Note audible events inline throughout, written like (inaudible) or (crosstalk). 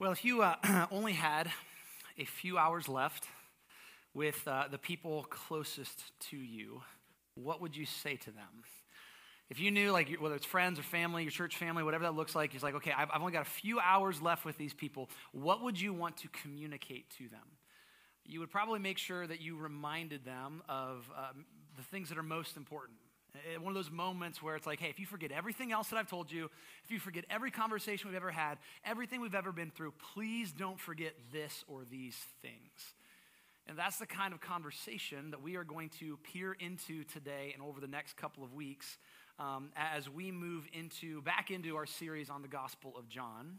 Well, if you uh, (clears throat) only had a few hours left with uh, the people closest to you, what would you say to them? If you knew, like, whether it's friends or family, your church family, whatever that looks like, it's like, okay, I've, I've only got a few hours left with these people. What would you want to communicate to them? You would probably make sure that you reminded them of um, the things that are most important. Eh, one of those moments where it's like, hey, if you forget everything else that I've told you, if you forget every conversation we've ever had, everything we've ever been through, please don't forget this or these things. And that's the kind of conversation that we are going to peer into today and over the next couple of weeks um, as we move into back into our series on the Gospel of John.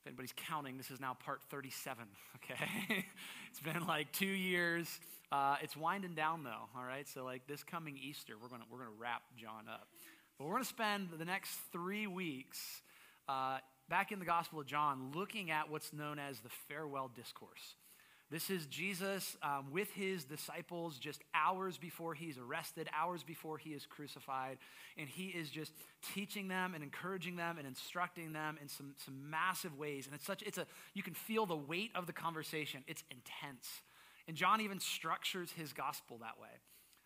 If anybody's counting, this is now part 37, (laughs) okay? it's been like two years. Uh, it's winding down though, all right? So like this coming Easter, we're gonna we're gonna wrap John up. But we're gonna spend the next three weeks uh, back in the Gospel of John looking at what's known as the farewell discourse. This is Jesus um, with his disciples just hours before he's arrested, hours before he is crucified. And he is just teaching them and encouraging them and instructing them in some, some massive ways. And it's such, it's a, you can feel the weight of the conversation. It's intense. And John even structures his gospel that way.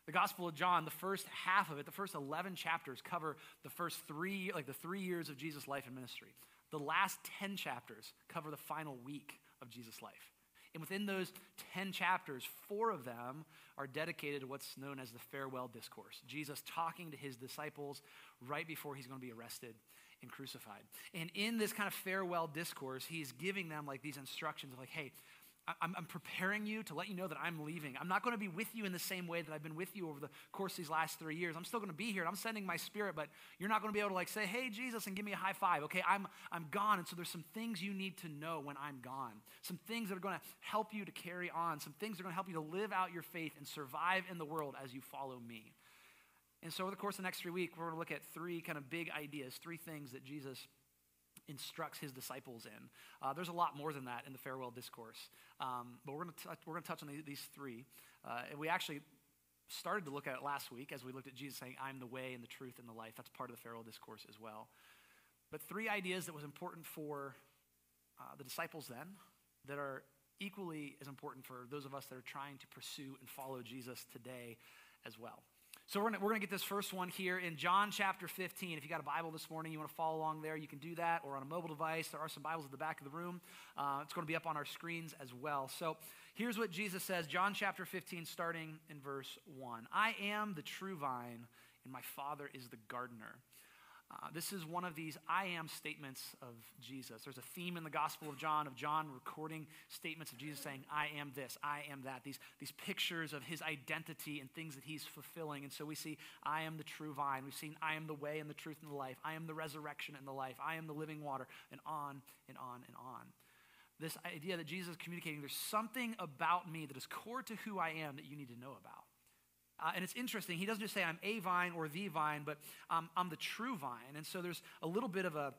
The Gospel of John, the first half of it, the first 11 chapters cover the first three, like the three years of Jesus' life and ministry. The last 10 chapters cover the final week of Jesus' life. And within those 10 chapters, four of them are dedicated to what's known as the farewell discourse. Jesus talking to his disciples right before he's going to be arrested and crucified. And in this kind of farewell discourse, he's giving them like these instructions of like, hey, I'm, I'm, preparing you to let you know that I'm leaving. I'm not going to be with you in the same way that I've been with you over the course of these last three years. I'm still going to be here. and I'm sending my spirit, but you're not going to be able to like say, hey, Jesus, and give me a high five. Okay, I'm, I'm gone. And so there's some things you need to know when I'm gone. Some things that are going to help you to carry on. Some things that are going to help you to live out your faith and survive in the world as you follow me. And so over the course of the next three weeks, we're going to look at three kind of big ideas, three things that Jesus instructs his disciples in. Uh, there's a lot more than that in the farewell discourse, um, but we're going to we're going to touch on these, these three. Uh, and we actually started to look at it last week as we looked at Jesus saying, "I'm the way and the truth and the life." That's part of the farewell discourse as well. But three ideas that was important for uh, the disciples then that are equally as important for those of us that are trying to pursue and follow Jesus today as well. So we're going we're to get this first one here in John chapter 15. If you got a Bible this morning, you want to follow along there, you can do that, or on a mobile device. There are some Bibles at the back of the room. Uh, it's going to be up on our screens as well. So here's what Jesus says John chapter 15, starting in verse 1. I am the true vine, and my Father is the gardener. Uh, this is one of these I am statements of Jesus. There's a theme in the Gospel of John of John recording statements of Jesus saying, I am this, I am that. These, these pictures of his identity and things that he's fulfilling. And so we see, I am the true vine. We've seen, I am the way and the truth and the life. I am the resurrection and the life. I am the living water, and on and on and on. This idea that Jesus is communicating, there's something about me that is core to who I am that you need to know about. Uh, and it's interesting, he doesn't just say I'm a vine or the vine, but um, I'm the true vine. And so there's a little bit of a,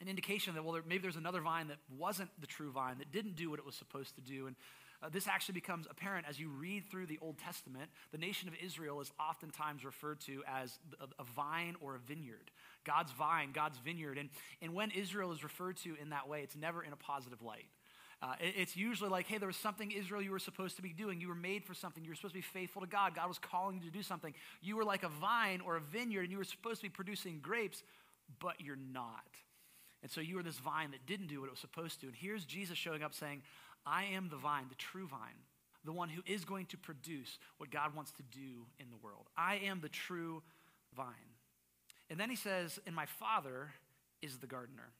an indication that, well, there, maybe there's another vine that wasn't the true vine, that didn't do what it was supposed to do. And uh, this actually becomes apparent as you read through the Old Testament. The nation of Israel is oftentimes referred to as a, a vine or a vineyard. God's vine, God's vineyard. And, and when Israel is referred to in that way, it's never in a positive light. Uh, it, it's usually like, hey, there was something, Israel, you were supposed to be doing. You were made for something. You were supposed to be faithful to God. God was calling you to do something. You were like a vine or a vineyard, and you were supposed to be producing grapes, but you're not. And so you were this vine that didn't do what it was supposed to. And here's Jesus showing up saying, I am the vine, the true vine, the one who is going to produce what God wants to do in the world. I am the true vine. And then he says, And my Father is the gardener.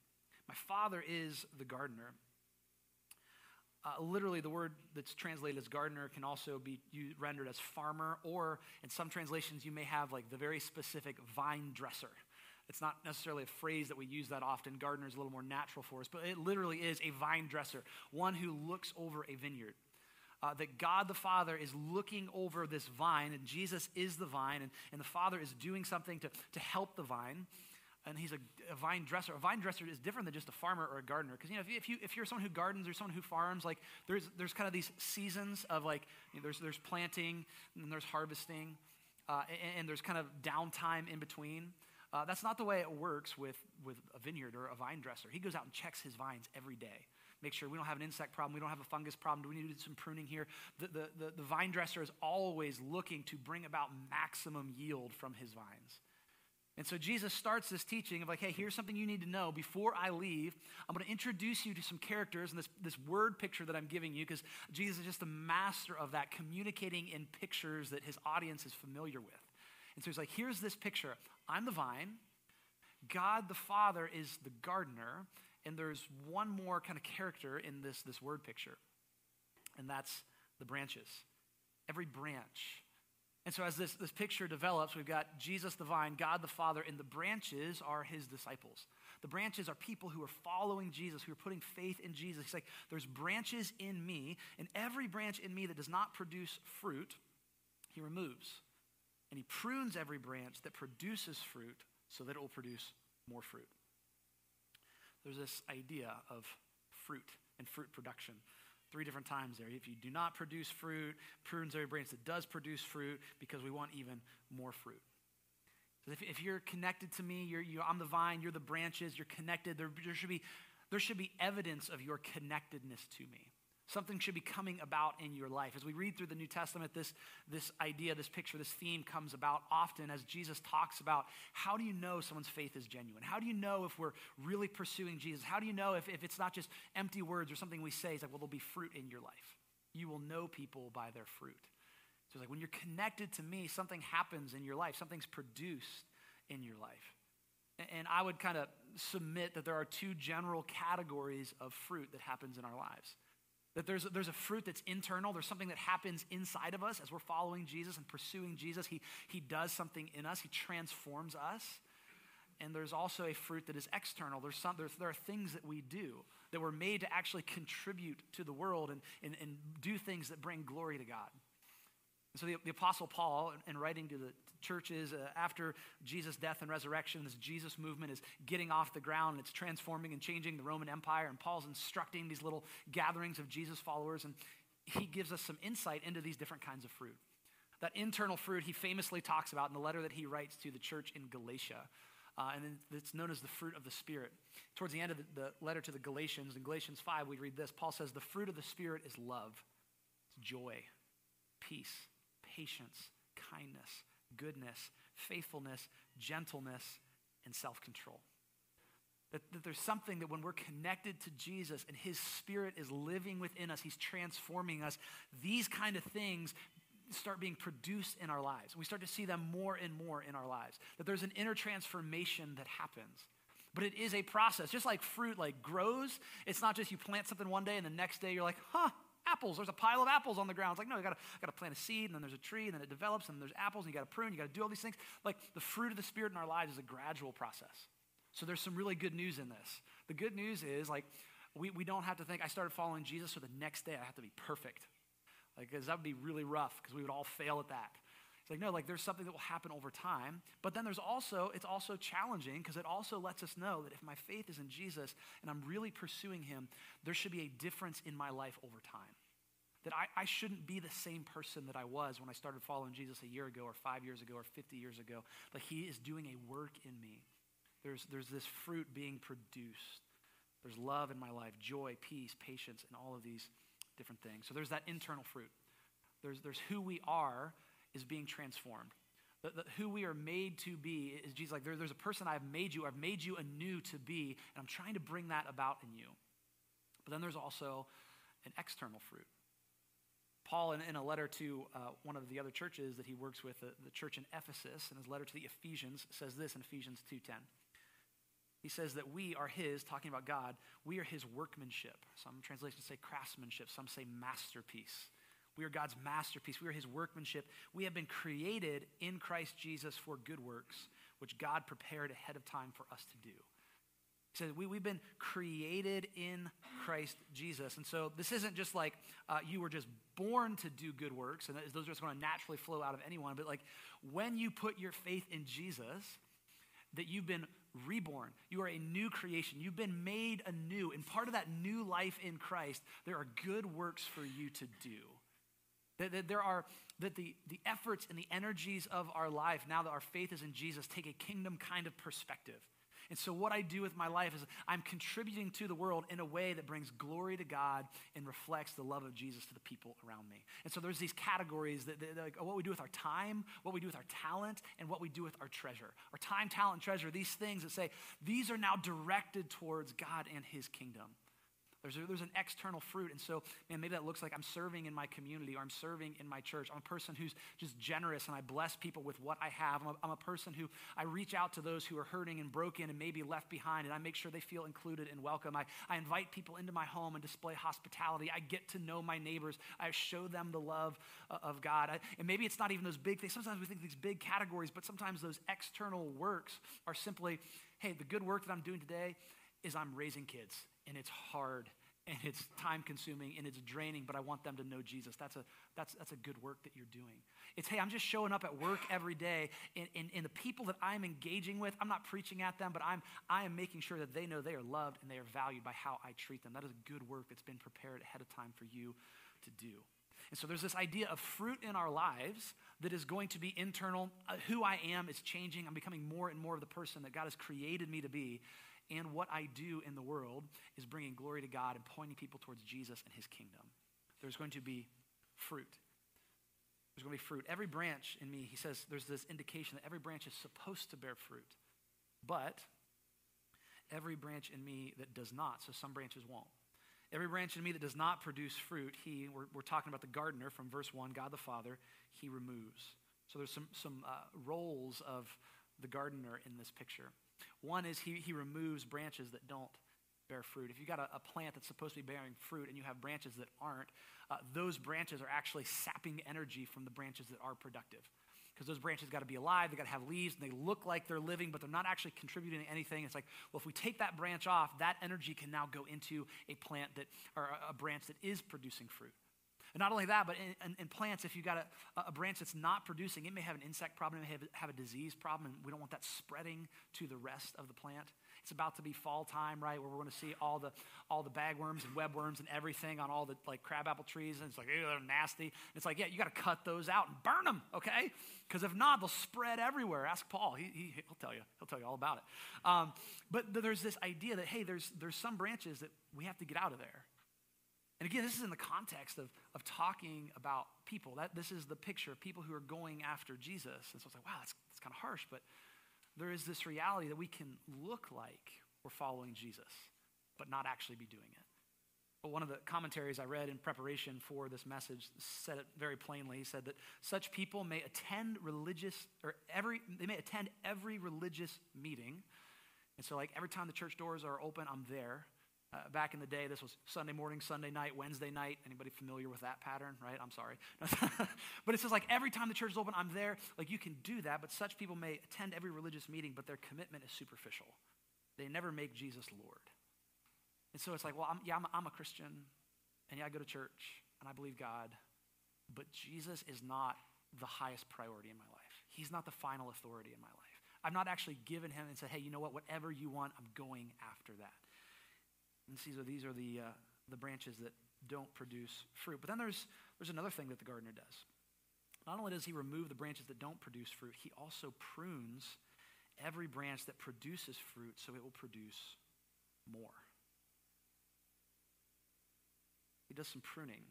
My Father is the gardener. Uh, literally, the word that's translated as gardener can also be rendered as farmer, or in some translations, you may have like the very specific vine dresser. It's not necessarily a phrase that we use that often. Gardener is a little more natural for us, but it literally is a vine dresser, one who looks over a vineyard. Uh, that God the Father is looking over this vine, and Jesus is the vine, and, and the Father is doing something to, to help the vine and he's a, a, vine dresser. A vine dresser is different than just a farmer or a gardener. Because you know, if, you, if, you, if you're someone who gardens or someone who farms, like there's, there's kind of these seasons of like, you know, there's, there's planting and there's harvesting, uh, and, and, there's kind of downtime in between. Uh, that's not the way it works with, with a vineyard or a vine dresser. He goes out and checks his vines every day. Make sure we don't have an insect problem, we don't have a fungus problem. Do we need to do some pruning here? The, the, the, the vine dresser is always looking to bring about maximum yield from his vines. And so Jesus starts this teaching of like, hey, here's something you need to know before I leave. I'm going to introduce you to some characters and this, this word picture that I'm giving you because Jesus is just a master of that, communicating in pictures that his audience is familiar with. And so he's like, here's this picture. I'm the vine. God the Father is the gardener. And there's one more kind of character in this, this word picture, and that's the branches. Every branch and so, as this, this picture develops, we've got Jesus the vine, God the Father, and the branches are his disciples. The branches are people who are following Jesus, who are putting faith in Jesus. He's like, there's branches in me, and every branch in me that does not produce fruit, he removes. And he prunes every branch that produces fruit so that it will produce more fruit. There's this idea of fruit and fruit production three different times there. If you do not produce fruit, prunes every branch that does produce fruit because we want even more fruit. So if, if you're connected to me, you're, you, I'm the vine, you're the branches, you're connected, there, there, should be, there should be evidence of your connectedness to me. Something should be coming about in your life. As we read through the New Testament, this, this idea, this picture, this theme comes about often as Jesus talks about how do you know someone's faith is genuine? How do you know if we're really pursuing Jesus? How do you know if, if it's not just empty words or something we say? It's like, well, there'll be fruit in your life. You will know people by their fruit. So it's like when you're connected to me, something happens in your life, something's produced in your life. And I would kind of submit that there are two general categories of fruit that happens in our lives. That there's, there's a fruit that's internal. There's something that happens inside of us as we're following Jesus and pursuing Jesus. He, he does something in us, He transforms us. And there's also a fruit that is external. There's some, there's, there are things that we do that we're made to actually contribute to the world and, and, and do things that bring glory to God. And so the, the Apostle Paul, in writing to the churches uh, after Jesus' death and resurrection, this Jesus movement is getting off the ground. and It's transforming and changing the Roman Empire. And Paul's instructing these little gatherings of Jesus followers. And he gives us some insight into these different kinds of fruit. That internal fruit he famously talks about in the letter that he writes to the church in Galatia. Uh, and it's known as the fruit of the Spirit. Towards the end of the, the letter to the Galatians, in Galatians 5, we read this Paul says, The fruit of the Spirit is love, it's joy, peace patience, kindness, goodness, faithfulness, gentleness, and self control. That, that, there's something that when we're connected to Jesus and his spirit is living within us, he's transforming us, these kind of things start being produced in our lives. We start to see them more and more in our lives. That there's an inner transformation that happens. But it is a process. Just like fruit like grows, it's not just you plant something one day and the next day you're like, huh, apples. There's a pile of apples on the ground. It's like, no, you gotta, gotta plant a seed, and then there's a tree, and then it develops, and there's apples, and you gotta prune, you gotta do all these things. Like the fruit of the Spirit in our lives is a gradual process. So there's some really good news in this. The good news is, like, we, we don't have to think, I started following Jesus, so the next day I have to be perfect. Like, because that would be really rough, because we would all fail at that. It's like, no, like there's something that will happen over time. But then there's also, it's also challenging because it also lets us know that if my faith is in Jesus and I'm really pursuing him, there should be a difference in my life over time. That I, I shouldn't be the same person that I was when I started following Jesus a year ago or five years ago or 50 years ago. Like he is doing a work in me. There's, there's this fruit being produced. There's love in my life, joy, peace, patience, and all of these different things. So there's that internal fruit. There's, there's who we are is being transformed. The, the, who we are made to be is Jesus like, there, there's a person I've made you, I've made you anew to be, and I'm trying to bring that about in you. But then there's also an external fruit. Paul, in, in a letter to uh, one of the other churches that he works with, the, the church in Ephesus, in his letter to the Ephesians, says this in Ephesians 2.10. He says that we are his, talking about God, we are his workmanship. Some translations say craftsmanship, some say masterpiece. We are God's masterpiece. We are his workmanship. We have been created in Christ Jesus for good works, which God prepared ahead of time for us to do. He we, we've been created in Christ Jesus. And so this isn't just like uh, you were just born to do good works, and those are just going to naturally flow out of anyone. But like when you put your faith in Jesus, that you've been reborn. You are a new creation. You've been made anew. And part of that new life in Christ, there are good works for you to do. That, There are that the, the efforts and the energies of our life, now that our faith is in Jesus, take a kingdom kind of perspective. And so, what I do with my life is I'm contributing to the world in a way that brings glory to God and reflects the love of Jesus to the people around me. And so, there's these categories that, that like what we do with our time, what we do with our talent, and what we do with our treasure. Our time, talent, treasure, these things that say these are now directed towards God and His kingdom. There's, a, there's an external fruit. And so, man, maybe that looks like I'm serving in my community or I'm serving in my church. I'm a person who's just generous and I bless people with what I have. I'm a, I'm a person who I reach out to those who are hurting and broken and maybe left behind and I make sure they feel included and welcome. I, I invite people into my home and display hospitality. I get to know my neighbors. I show them the love uh, of God. I, and maybe it's not even those big things. Sometimes we think these big categories, but sometimes those external works are simply, hey, the good work that I'm doing today is I'm raising kids and it's hard and it's time consuming and it's draining, but I want them to know Jesus. That's a, that's, that's a good work that you're doing. It's, hey, I'm just showing up at work every day, and, and, and the people that I'm engaging with, I'm not preaching at them, but I'm, I am making sure that they know they are loved and they are valued by how I treat them. That is good work that's been prepared ahead of time for you to do. And so there's this idea of fruit in our lives that is going to be internal. Uh, who I am is changing. I'm becoming more and more of the person that God has created me to be and what I do in the world is bringing glory to God and pointing people towards Jesus and his kingdom. There's going to be fruit. There's going to be fruit. Every branch in me, he says, there's this indication that every branch is supposed to bear fruit. But every branch in me that does not, so some branches won't. Every branch in me that does not produce fruit, he, we're, we're talking about the gardener from verse 1, God the Father, he removes. So there's some, some uh, roles of the gardener in this picture. One is he, he removes branches that don't bear fruit. If you've got a, a, plant that's supposed to be bearing fruit and you have branches that aren't, uh, those branches are actually sapping energy from the branches that are productive. Because those branches got to be alive, they got to have leaves, and they look like they're living, but they're not actually contributing to anything. It's like, well, if we take that branch off, that energy can now go into a plant that, or a branch that is producing fruit. And not only that, but in, in, in plants, if you've got a, a, branch that's not producing, it may have an insect problem, it may have, have a disease problem, and we don't want that spreading to the rest of the plant. It's about to be fall time, right, where we're going to see all the all the bagworms and webworms and everything on all the like crabapple trees, and it's like, they're nasty. It's like, yeah, you got to cut those out and burn them, okay? Because if not, they'll spread everywhere. Ask Paul; he, he will tell you. He'll tell you all about it. Um, but there's this idea that hey, there's there's some branches that we have to get out of there and again, this is in the context of, of talking about people. That, this is the picture of people who are going after Jesus. And so it's like, wow, that's, that's kind of harsh, but there is this reality that we can look like we're following Jesus, but not actually be doing it. But one of the commentaries I read in preparation for this message said it very plainly. He said that such people may attend religious, or every, they may attend every religious meeting. And so, like, every time the church doors are open, I'm there. Uh, back in the day, this was Sunday morning, Sunday night, Wednesday night. Anybody familiar with that pattern, right? I'm sorry. (laughs) but it says like every time the church is open, I'm there. Like you can do that, but such people may attend every religious meeting, but their commitment is superficial. They never make Jesus Lord. And so it's like, well, I'm, yeah, I'm I'm a Christian, and yeah, I go to church, and I believe God, but Jesus is not the highest priority in my life. He's not the final authority in my life. I've not actually given him and said, hey, you know what? Whatever you want, I'm going after that. And are, these are the, uh, the branches that don't produce fruit. But then there's, there's another thing that the gardener does. Not only does he remove the branches that don't produce fruit, he also prunes every branch that produces fruit so it will produce more. He does some pruning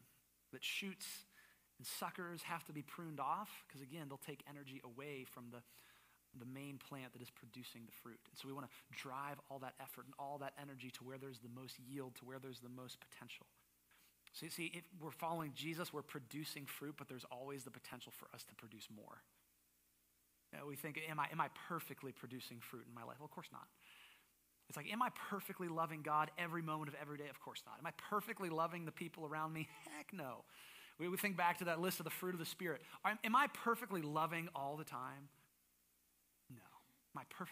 that shoots and suckers have to be pruned off because, again, they'll take energy away from the, the main plant that is producing the fruit. And so we want to drive all that effort and all that energy to where there's the most yield, to where there's the most potential. So you see, if we're following Jesus, we're producing fruit, but there's always the potential for us to produce more. You know, we think, am I, am I perfectly producing fruit in my life? Well, of course not. It's like, am I perfectly loving God every moment of every day? Of course not. Am I perfectly loving the people around me? (laughs) Heck no. We, we think back to that list of the fruit of the Spirit. Am I perfectly loving all the time? My.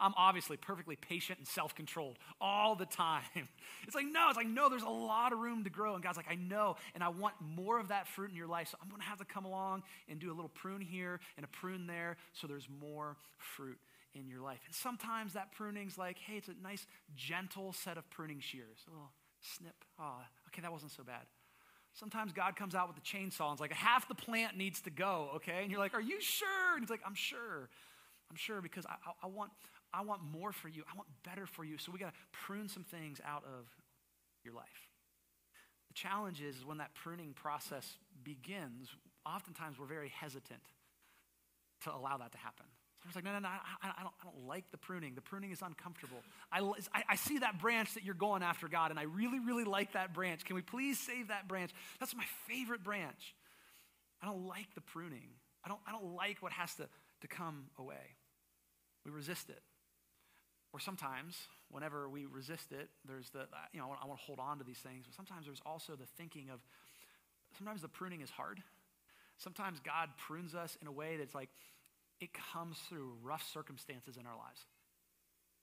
I'm obviously perfectly patient and self controlled all the time. (laughs) It's like, no, it's like, no, there's a lot of room to grow. And God's like, I know, and I want more of that fruit in your life. So I'm going to have to come along and do a little prune here and a prune there so there's more fruit in your life. And sometimes that pruning's like, hey, it's a nice, gentle set of pruning shears. A little snip. Oh, okay, that wasn't so bad. Sometimes God comes out with a chainsaw and it's like half the plant needs to go, okay? And you're like, Are you sure? And he's like, I'm sure. I'm sure because I, I, I want, I want more for you. I want better for you. So we got to prune some things out of your life. The challenge is when that pruning process begins, oftentimes we're very hesitant to allow that to happen. I was like, no, no, no, I, I, don't, I don't like the pruning. The pruning is uncomfortable. I, I, I, see that branch that you're going after, God, and I really, really like that branch. Can we please save that branch? That's my favorite branch. I don't like the pruning. I don't, I don't like what has to, to come away. We resist it. Or sometimes, whenever we resist it, there's the, you know, I want to hold on to these things, but sometimes there's also the thinking of, sometimes the pruning is hard. Sometimes God prunes us in a way that's like, it comes through rough circumstances in our lives.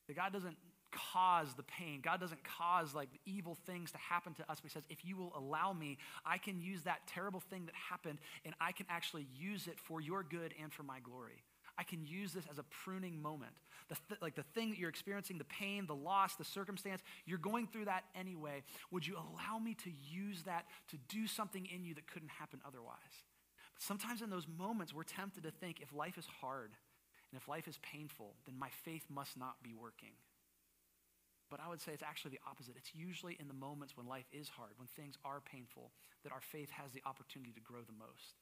That God doesn't cause the pain. God doesn't cause like evil things to happen to us. But he says, if you will allow me, I can use that terrible thing that happened and I can actually use it for your good and for my glory. I can use this as a pruning moment. The th- like the thing that you're experiencing, the pain, the loss, the circumstance, you're going through that anyway. Would you allow me to use that to do something in you that couldn't happen otherwise? But Sometimes in those moments, we're tempted to think if life is hard and if life is painful, then my faith must not be working. But I would say it's actually the opposite. It's usually in the moments when life is hard, when things are painful, that our faith has the opportunity to grow the most.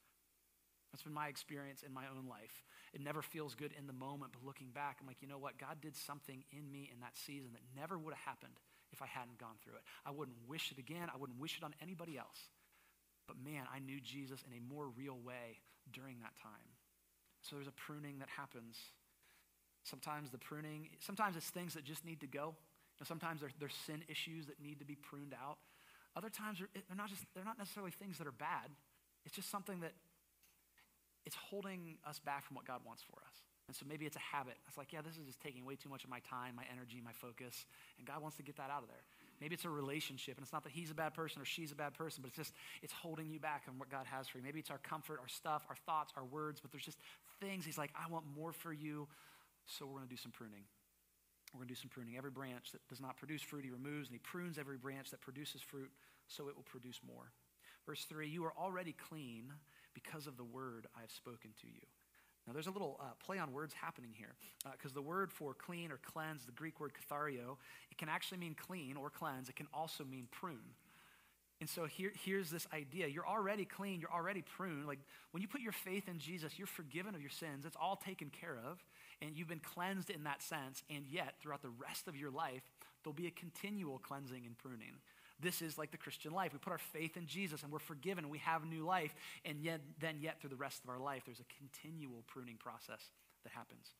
That's been my experience in my own life. It never feels good in the moment, but looking back, I'm like, you know what? God did something in me in that season that never would have happened if I hadn't gone through it. I wouldn't wish it again. I wouldn't wish it on anybody else. But man, I knew Jesus in a more real way during that time. So there's a pruning that happens. Sometimes the pruning, sometimes it's things that just need to go. You know, sometimes there's, there's sin issues that need to be pruned out. Other times they're, not just, they're not necessarily things that are bad. It's just something that it's holding us back from what God wants for us. And so maybe it's a habit. It's like, yeah, this is just taking way too much of my time, my energy, my focus. And God wants to get that out of there. Maybe it's a relationship, and it's not that he's a bad person or she's a bad person, but it's just, it's holding you back on what God has for you. Maybe it's our comfort, our stuff, our thoughts, our words, but there's just things. He's like, I want more for you, so we're going to do some pruning. We're going to do some pruning. Every branch that does not produce fruit, he removes, and he prunes every branch that produces fruit, so it will produce more. Verse 3 You are already clean because of the word I have spoken to you. Now, there's a little uh, play on words happening here because uh, the word for clean or cleanse, the Greek word kathario, it can actually mean clean or cleanse. It can also mean prune. And so here, here's this idea. You're already clean. You're already pruned. Like when you put your faith in Jesus, you're forgiven of your sins. It's all taken care of. And you've been cleansed in that sense. And yet, throughout the rest of your life, there'll be a continual cleansing and pruning. This is like the Christian life. We put our faith in Jesus and we're forgiven. We have new life. And yet, then, yet, through the rest of our life, there's a continual pruning process that happens.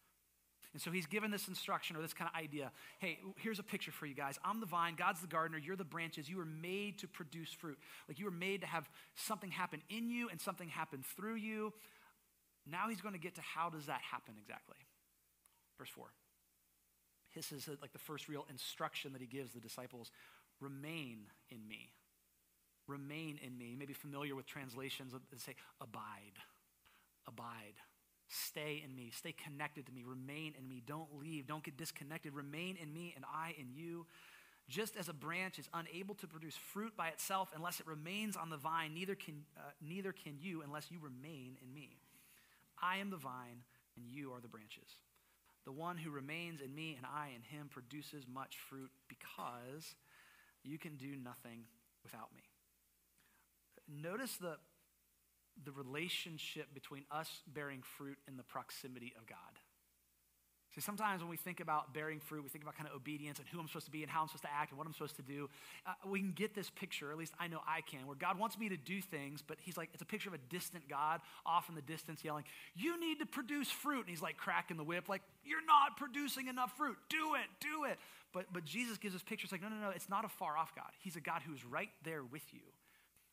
And so he's given this instruction or this kind of idea. Hey, here's a picture for you guys. I'm the vine, God's the gardener, you're the branches. You were made to produce fruit. Like you were made to have something happen in you and something happen through you. Now he's going to get to how does that happen exactly. Verse 4. This is uh, like the first real instruction that he gives the disciples remain in me. Remain in me. You may be familiar with translations that say abide. Abide. Stay in me. Stay connected to me. Remain in me. Don't leave. Don't get disconnected. Remain in me and I in you. Just as a branch is unable to produce fruit by itself unless it remains on the vine, neither can, uh, neither can you unless you remain in me. I am the vine, and you are the branches. The one who remains in me and I in him produces much fruit because you can do nothing without me. Notice the, the relationship between us bearing fruit and the proximity of God. See, sometimes when we think about bearing fruit, we think about kind of obedience and who I'm supposed to be and how I'm supposed to act and what I'm supposed to do. Uh, we can get this picture, at least I know I can, where God wants me to do things, but He's like, it's a picture of a distant God off in the distance yelling, You need to produce fruit. And He's like cracking the whip, like, You're not producing enough fruit. Do it, do it. But, but Jesus gives us pictures like, No, no, no, it's not a far off God. He's a God who's right there with you.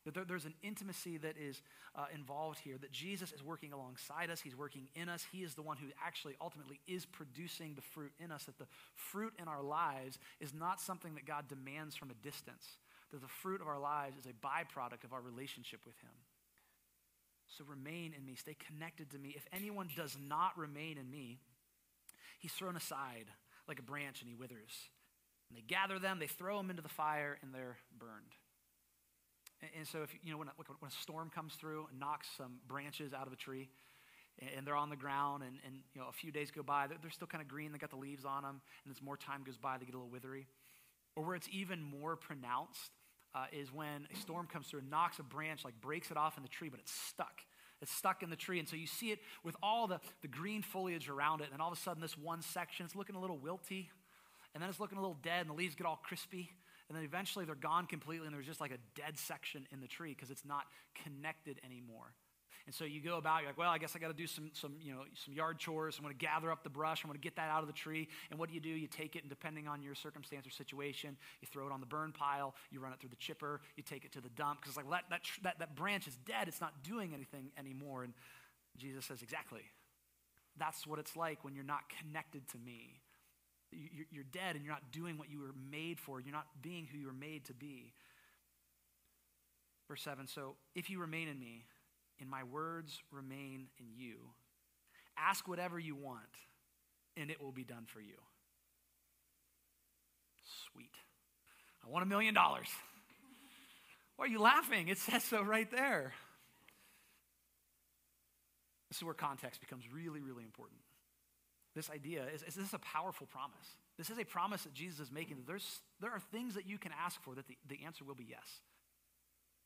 That there, there's an intimacy that is uh, involved here, that Jesus is working alongside us, He's working in us. He is the one who actually ultimately is producing the fruit in us, that the fruit in our lives is not something that God demands from a distance, that the fruit of our lives is a byproduct of our relationship with Him. So remain in me, stay connected to me. If anyone does not remain in me, he's thrown aside like a branch and he withers. And they gather them, they throw them into the fire, and they're burned. And, and so if you know when a, when a storm comes through and knocks some branches out of a tree, and they're on the ground, and, and you know a few days go by, they're, they're still kind of green. They got the leaves on them, and as more time goes by, they get a little withery. Or where it's even more pronounced uh, is when a storm comes through and knocks a branch, like breaks it off in the tree, but it's stuck. It's stuck in the tree. And so you see it with all the, the green foliage around it. And all of a sudden, this one section, it's looking a little wilty. And then it's looking a little dead, and the leaves get all crispy. And then eventually they're gone completely, and there's just like a dead section in the tree because it's not connected anymore. And so you go about, you're like, well, I guess I got to do some, some, you know, some yard chores. I'm going to gather up the brush. I'm going to get that out of the tree. And what do you do? You take it, and depending on your circumstance or situation, you throw it on the burn pile. You run it through the chipper. You take it to the dump because it's like that, that, that, that branch is dead. It's not doing anything anymore. And Jesus says, exactly. That's what it's like when you're not connected to me. You're dead and you're not doing what you were made for. You're not being who you were made to be. Verse 7 So if you remain in me, and my words remain in you. Ask whatever you want, and it will be done for you. Sweet. I want a million dollars. Why are you laughing? It says so right there. This is where context becomes really, really important. This idea is, is this a powerful promise? This is a promise that Jesus is making. There's, there are things that you can ask for that the, the answer will be yes.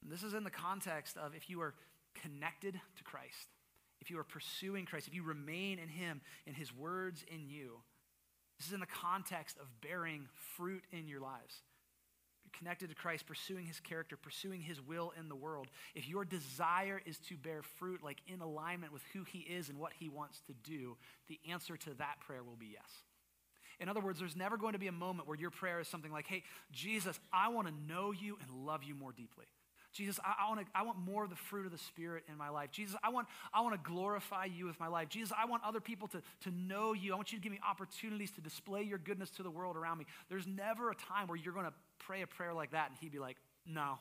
And this is in the context of if you are connected to Christ, if you are pursuing Christ, if you remain in Him and His words in you, this is in the context of bearing fruit in your lives. You're connected to Christ, pursuing His character, pursuing His will in the world. If your desire is to bear fruit, like in alignment with who He is and what He wants to do, the answer to that prayer will be yes. In other words, there's never going to be a moment where your prayer is something like, hey, Jesus, I want to know you and love you more deeply. Jesus, I, I, wanna, I want more of the fruit of the Spirit in my life. Jesus, I want, I want to glorify you with my life. Jesus, I want other people to, to know you. I want you to give me opportunities to display your goodness to the world around me. There's never a time where you're going to pray a prayer like that and he'd be like, no,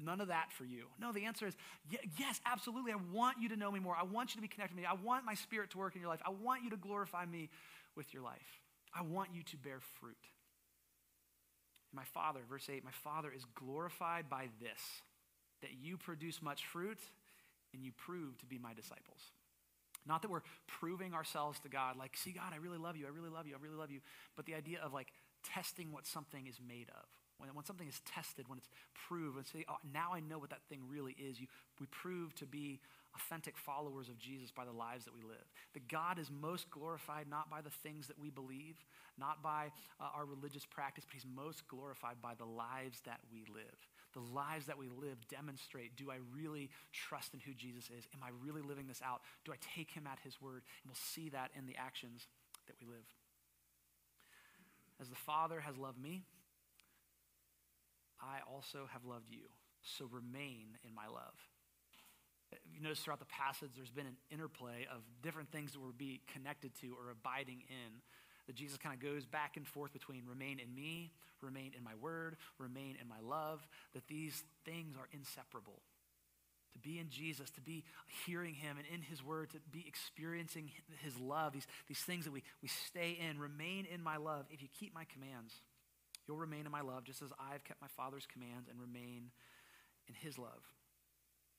None of that for you. No, the answer is yes, absolutely. I want you to know me more. I want you to be connected to me. I want my spirit to work in your life. I want you to glorify me with your life. I want you to bear fruit. My Father, verse 8, my Father is glorified by this, that you produce much fruit and you prove to be my disciples. Not that we're proving ourselves to God, like, see, God, I really love you, I really love you, I really love you, but the idea of like testing what something is made of. When, when something is tested, when it's proved, and say, oh, now I know what that thing really is, you, we prove to be authentic followers of Jesus by the lives that we live. That God is most glorified not by the things that we believe, not by uh, our religious practice, but He's most glorified by the lives that we live. The lives that we live demonstrate do I really trust in who Jesus is? Am I really living this out? Do I take Him at His word? And we'll see that in the actions that we live. As the Father has loved me, I also have loved you. So remain in my love you notice throughout the passage, there's been an interplay of different things that we're be connected to or abiding in. That Jesus kind of goes back and forth between remain in me, remain in my word, remain in my love, that these things are inseparable. To be in Jesus, to be hearing him and in his word, to be experiencing his love, these, these things that we, we stay in, remain in my love. If you keep my commands, you'll remain in my love, just as I've kept my Father's commands and remain in his love.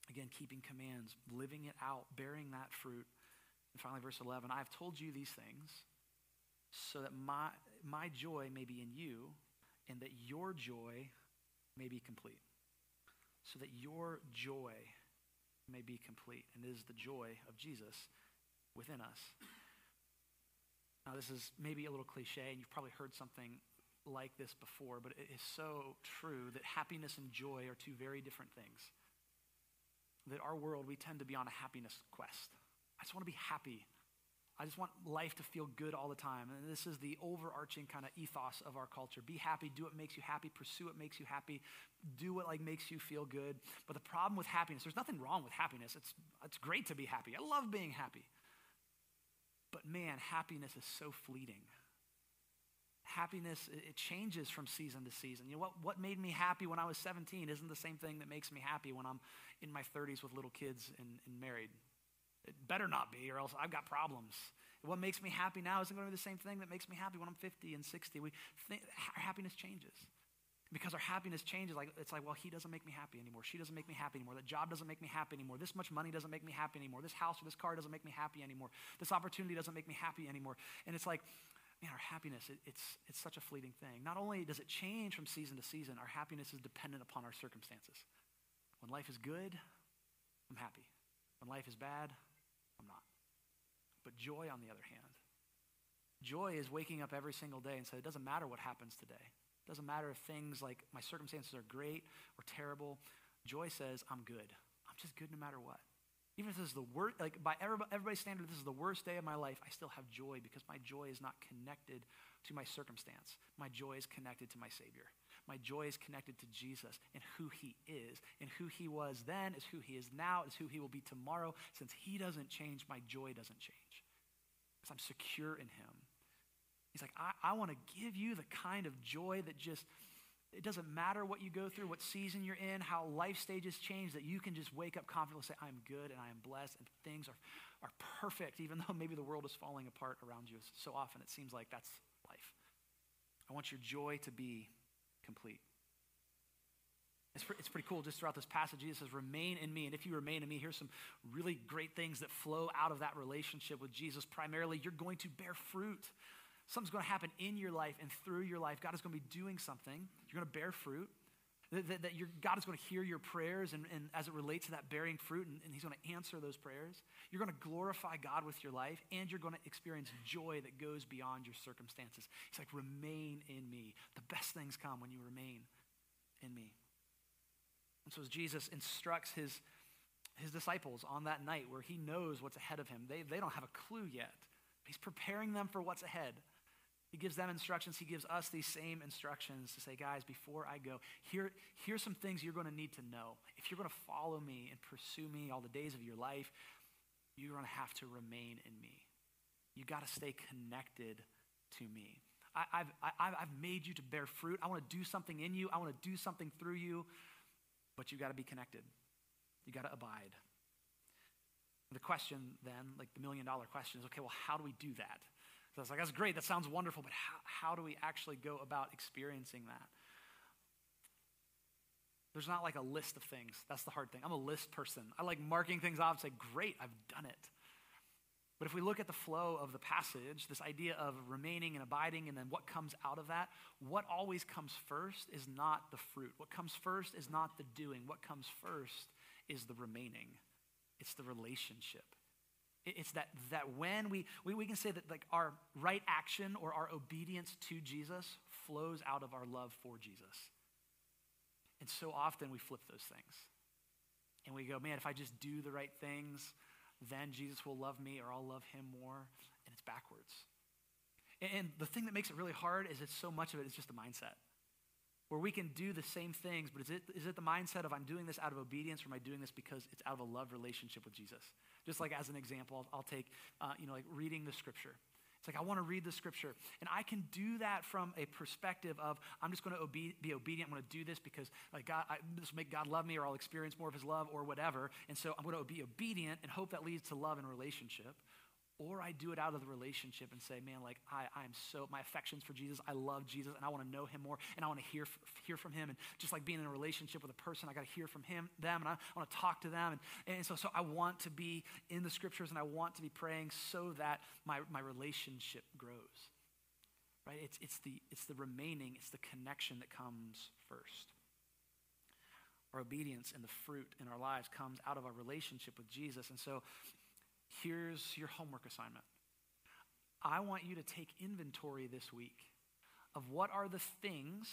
Again, keeping commands, living it out, bearing that fruit. And finally, verse 11 I've told you these things so that my, my joy may be in you and that your joy may be complete. So that your joy may be complete. And is the joy of Jesus within us. Now, this is maybe a little cliche, and you've probably heard something like this before, but it is so true that happiness and joy are two very different things that our world, we tend to be on a happiness quest. I just want to be happy. I just want life to feel good all the time. And this is the overarching kind of ethos of our culture. Be happy, do what makes you happy, pursue what makes you happy, do what like makes you feel good. But the problem with happiness, there's nothing wrong with happiness. It's, it's great to be happy. I love being happy. But man, happiness is so fleeting happiness, it changes from season to season. You know, what, what made me happy when I was 17 isn't the same thing that makes me happy when I'm in my 30s with little kids and, and married. It better not be, or else I've got problems. What makes me happy now isn't going to be the same thing that makes me happy when I'm 50 and 60. We think, happiness changes. Because our happiness changes. Like it's like, well, he doesn't make me happy anymore. She doesn't make me happy anymore. That job doesn't make me happy anymore. This much money doesn't make me happy anymore. This house or this car doesn't make me happy anymore. This opportunity doesn't make me happy anymore. And it's like, man, our happiness, it, it's, it's such a fleeting thing. Not only does it change from season to season, our happiness is dependent upon our circumstances. When life is good, I'm happy. When life is bad, I'm not. But joy, on the other hand, joy is waking up every single day and say, it doesn't matter what happens today. It doesn't matter if things like my circumstances are great or terrible. Joy says, I'm good. I'm just good no matter what. Even if this is the worst, like by everybody's standard, this is the worst day of my life, I still have joy because my joy is not connected to my circumstance. My joy is connected to my Savior. My joy is connected to Jesus and who he is. And who he was then is who he is now, is who he will be tomorrow. Since he doesn't change, my joy doesn't change. Because I'm secure in him. He's like, I, I want to give you the kind of joy that just it doesn't matter what you go through, what season you're in, how life stages change, that you can just wake up confidently say, I'm good and I am blessed and things are, are perfect, even though maybe the world is falling apart around you. So often it seems like that's life. I want your joy to be complete. It's, pre- it's pretty cool just throughout this passage. Jesus says, Remain in me. And if you remain in me, here's some really great things that flow out of that relationship with Jesus. Primarily, you're going to bear fruit. Something's going to happen in your life and through your life. God is going to be doing something. You're going to bear fruit. That, that, that your, God is going to hear your prayers and, and as it relates to that bearing fruit, and, and He's going to answer those prayers. You're going to glorify God with your life, and you're going to experience joy that goes beyond your circumstances. He's like, remain in me. The best things come when you remain in me. And so as Jesus instructs his, his disciples on that night where he knows what's ahead of him, they, they don't have a clue yet. He's preparing them for what's ahead. He gives them instructions. He gives us these same instructions to say, guys, before I go, here, here's some things you're going to need to know. If you're going to follow me and pursue me all the days of your life, you're going to have to remain in me. You got to stay connected to me. I, have I've made you to bear fruit. I want to do something in you. I want to do something through you. But you got to be connected. You got to abide. The question then, like the million dollar question is okay, well, how do we do that? So it's like, that's great, that sounds wonderful, but how, how do we actually go about experiencing that? There's not like a list of things. That's the hard thing. I'm a list person. I like marking things off and say, great, I've done it. But if we look at the flow of the passage, this idea of remaining and abiding, and then what comes out of that, what always comes first is not the fruit. What comes first is not the doing. What comes first is the remaining, it's the relationship. It's that, that when we, we, we can say that like our right action or our obedience to Jesus flows out of our love for Jesus. And so often we flip those things. And we go, man, if I just do the right things, then Jesus will love me or I'll love him more. And it's backwards. And, and the thing that makes it really hard is that so much of it is just a mindset where we can do the same things, but is it, is it the mindset of I'm doing this out of obedience or am I doing this because it's out of a love relationship with Jesus? Just like as an example, I'll, I'll take, uh, you know, like reading the scripture. It's like I want to read the scripture. And I can do that from a perspective of I'm just going to obe- be obedient. I'm going to do this because like God, I, this will make God love me or I'll experience more of his love or whatever. And so I'm going to be obedient and hope that leads to love and relationship. Or I do it out of the relationship and say, man, like, I, I'm so, my affections for Jesus, I love Jesus, and I want to know him more, and I want to hear, hear from him. And just like being in a relationship with a person, I got to hear from him, them, and I, want to talk to them. And, and so, so I want to be in the scriptures, and I want to be praying so that my, my relationship grows. Right? It's, it's, the, it's the remaining, it's the connection that comes first. Our obedience and the fruit in our lives comes out of our relationship with Jesus. And so here's your homework assignment. I want you to take inventory this week of what are the things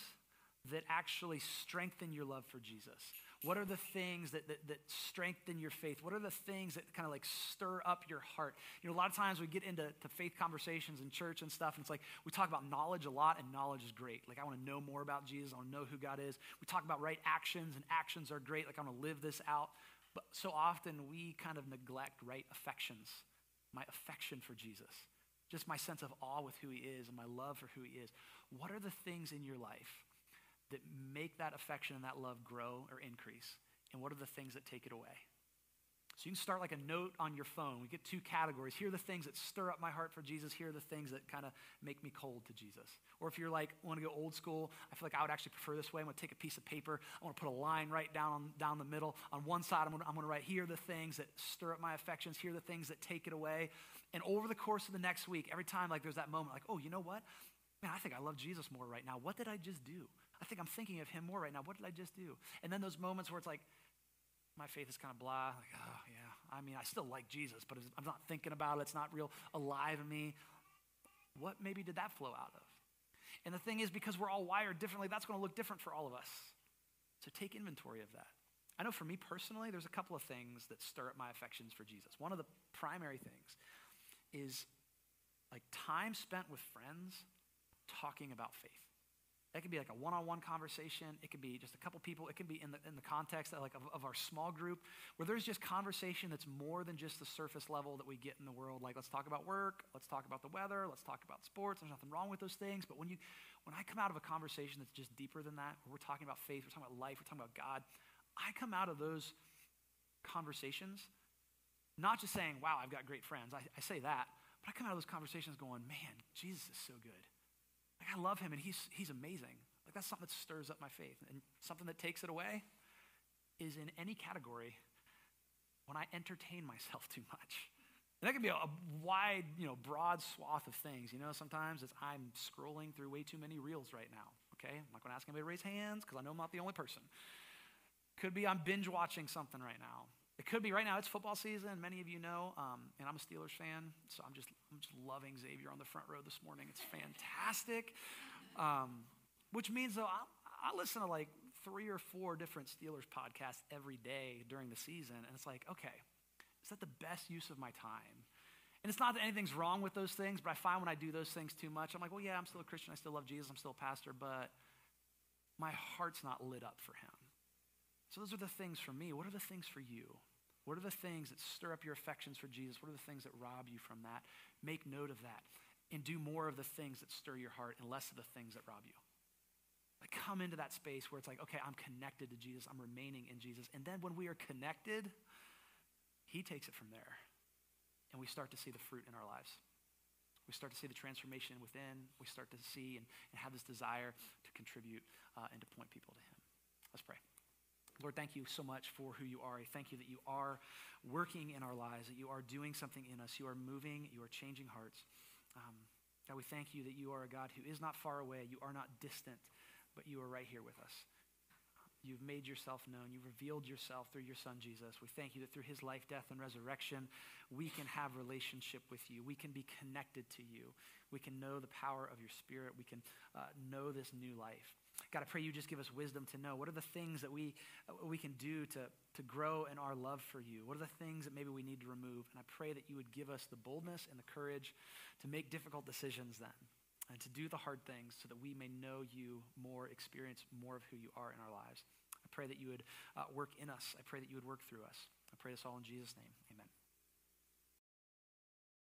that actually strengthen your love for Jesus. What are the things that, that, that, strengthen your faith? What are the things that kind of like stir up your heart? You know, a lot of times we get into to faith conversations in church and stuff, and it's like we talk about knowledge a lot, and knowledge is great. Like, I want to know more about Jesus, I want to know who God is. We talk about right actions, and actions are great. Like, I want to live this out. But so often we kind of neglect right affections, my affection for Jesus, just my sense of awe with who he is and my love for who he is. What are the things in your life that make that affection and that love grow or increase? And what are the things that take it away? So you can start like a note on your phone. We get two categories. Here are the things that stir up my heart for Jesus. Here are the things that kind of make me cold to Jesus. Or if you're like, want to go old school, I feel like I would actually prefer this way. I'm going to take a piece of paper. I want to put a line right down down the middle. On one side, I'm going, to, I'm going to write, here are the things that stir up my affections. Here are the things that take it away. And over the course of the next week, every time like there's that moment, like, oh, you know what? Man, I think I love Jesus more right now. What did I just do? I think I'm thinking of him more right now. What did I just do? And then those moments where it's like, my faith is kind of blah. Like, oh, yeah. I mean, I still like Jesus, but I'm not thinking about it. It's not real alive in me. What maybe did that flow out of? And the thing is, because we're all wired differently, that's going to look different for all of us. So take inventory of that. I know for me personally, there's a couple of things that stir up my affections for Jesus. One of the primary things is like time spent with friends talking about faith. That could be like a one-on-one conversation. It could be just a couple people. It can be in the, in the context of, like of, of, our small group where there's just conversation that's more than just the surface level that we get in the world. Like let's talk about work. Let's talk about the weather. Let's talk about sports. There's nothing wrong with those things. But when you, when I come out of a conversation that's just deeper than that, where we're talking about faith, we're talking about life, we're talking about God, I come out of those conversations not just saying, wow, I've got great friends. I, I say that. But I come out of those conversations going, man, Jesus is so good. Like, I love him and he's, he's amazing. Like, that's something that stirs up my faith. And something that takes it away is in any category when I entertain myself too much. And that can be a, a wide, you know, broad swath of things. You know, sometimes it's I'm scrolling through way too many reels right now. Okay? I'm not going to ask anybody to raise hands because I know I'm not the only person. Could be I'm binge watching something right now. It could be right now. It's football season. Many of you know, um, and I'm a Steelers fan, so I'm just I'm just loving Xavier on the front row this morning. It's fantastic. Um, which means though I, I listen to like three or four different Steelers podcasts every day during the season, and it's like, okay, is that the best use of my time? And it's not that anything's wrong with those things, but I find when I do those things too much, I'm like, well, yeah, I'm still a Christian. I still love Jesus. I'm still a pastor, but my heart's not lit up for him. So those are the things for me. What are the things for you? What are the things that stir up your affections for Jesus? What are the things that rob you from that? Make note of that and do more of the things that stir your heart and less of the things that rob you. Like come into that space where it's like, okay, I'm connected to Jesus. I'm remaining in Jesus. And then when we are connected, he takes it from there. And we start to see the fruit in our lives. We start to see the transformation within. We start to see and, and have this desire to contribute uh, and to point people to him. Let's pray. Lord, thank you so much for who you are. I thank you that you are working in our lives, that you are doing something in us. You are moving, you are changing hearts. Um, God, we thank you that you are a God who is not far away. You are not distant, but you are right here with us. You've made yourself known. You've revealed yourself through your son, Jesus. We thank you that through his life, death, and resurrection, we can have relationship with you. We can be connected to you. We can know the power of your spirit. We can uh, know this new life. God, I pray you just give us wisdom to know what are the things that we, uh, we can do to, to grow in our love for you? What are the things that maybe we need to remove? And I pray that you would give us the boldness and the courage to make difficult decisions then and to do the hard things so that we may know you more, experience more of who you are in our lives. I pray that you would uh, work in us. I pray that you would work through us. I pray this all in Jesus' name.